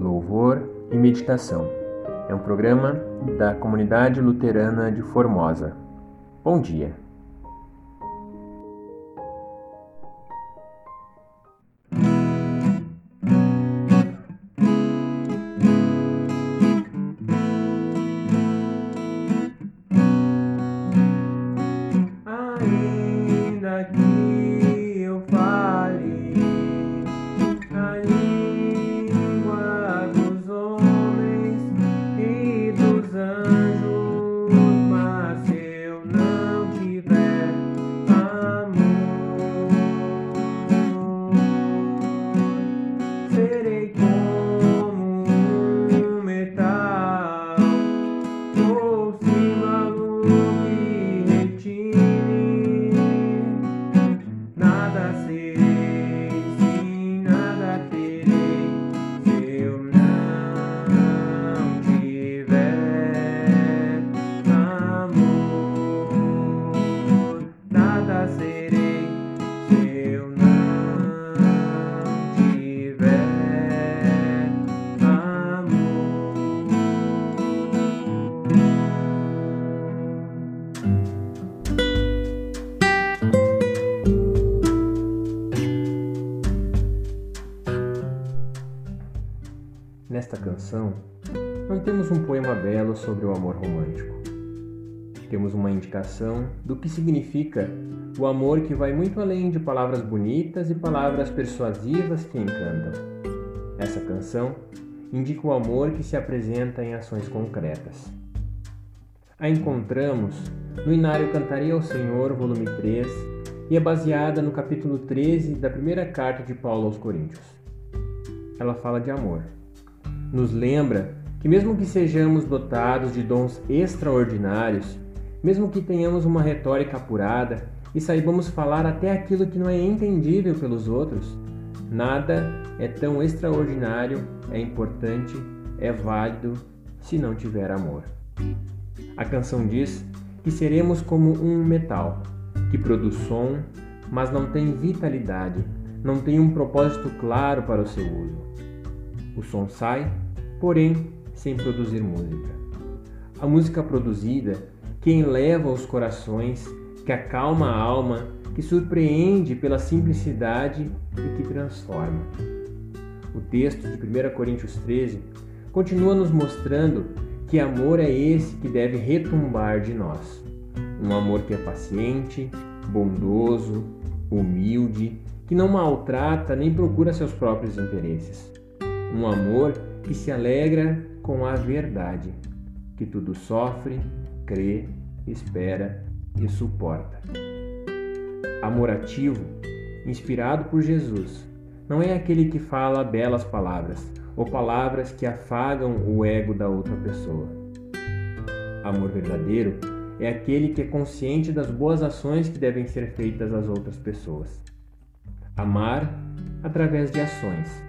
Louvor e Meditação é um programa da Comunidade Luterana de Formosa. Bom dia! Nada serei, Nesta canção, não temos um poema belo sobre o amor romântico. Temos uma indicação do que significa o amor que vai muito além de palavras bonitas e palavras persuasivas que encantam. Essa canção indica o amor que se apresenta em ações concretas. A encontramos no Inário Cantaria ao Senhor, volume 3, e é baseada no capítulo 13 da primeira carta de Paulo aos Coríntios. Ela fala de amor nos lembra que, mesmo que sejamos dotados de dons extraordinários, mesmo que tenhamos uma retórica apurada e saibamos falar até aquilo que não é entendível pelos outros, nada é tão extraordinário, é importante, é válido se não tiver amor. A canção diz que seremos como um metal que produz som, mas não tem vitalidade, não tem um propósito claro para o seu uso. O som sai, porém sem produzir música. A música produzida, que eleva os corações, que acalma a alma, que surpreende pela simplicidade e que transforma. O texto de 1 Coríntios 13 continua nos mostrando que amor é esse que deve retumbar de nós. Um amor que é paciente, bondoso, humilde, que não maltrata nem procura seus próprios interesses um amor que se alegra com a verdade, que tudo sofre, crê, espera e suporta. Amor ativo, inspirado por Jesus, não é aquele que fala belas palavras ou palavras que afagam o ego da outra pessoa. Amor verdadeiro é aquele que é consciente das boas ações que devem ser feitas às outras pessoas. Amar através de ações,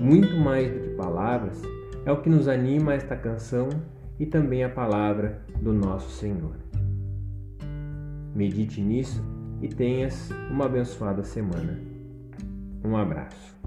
muito mais do que palavras, é o que nos anima esta canção e também a palavra do nosso Senhor. Medite nisso e tenhas uma abençoada semana. Um abraço.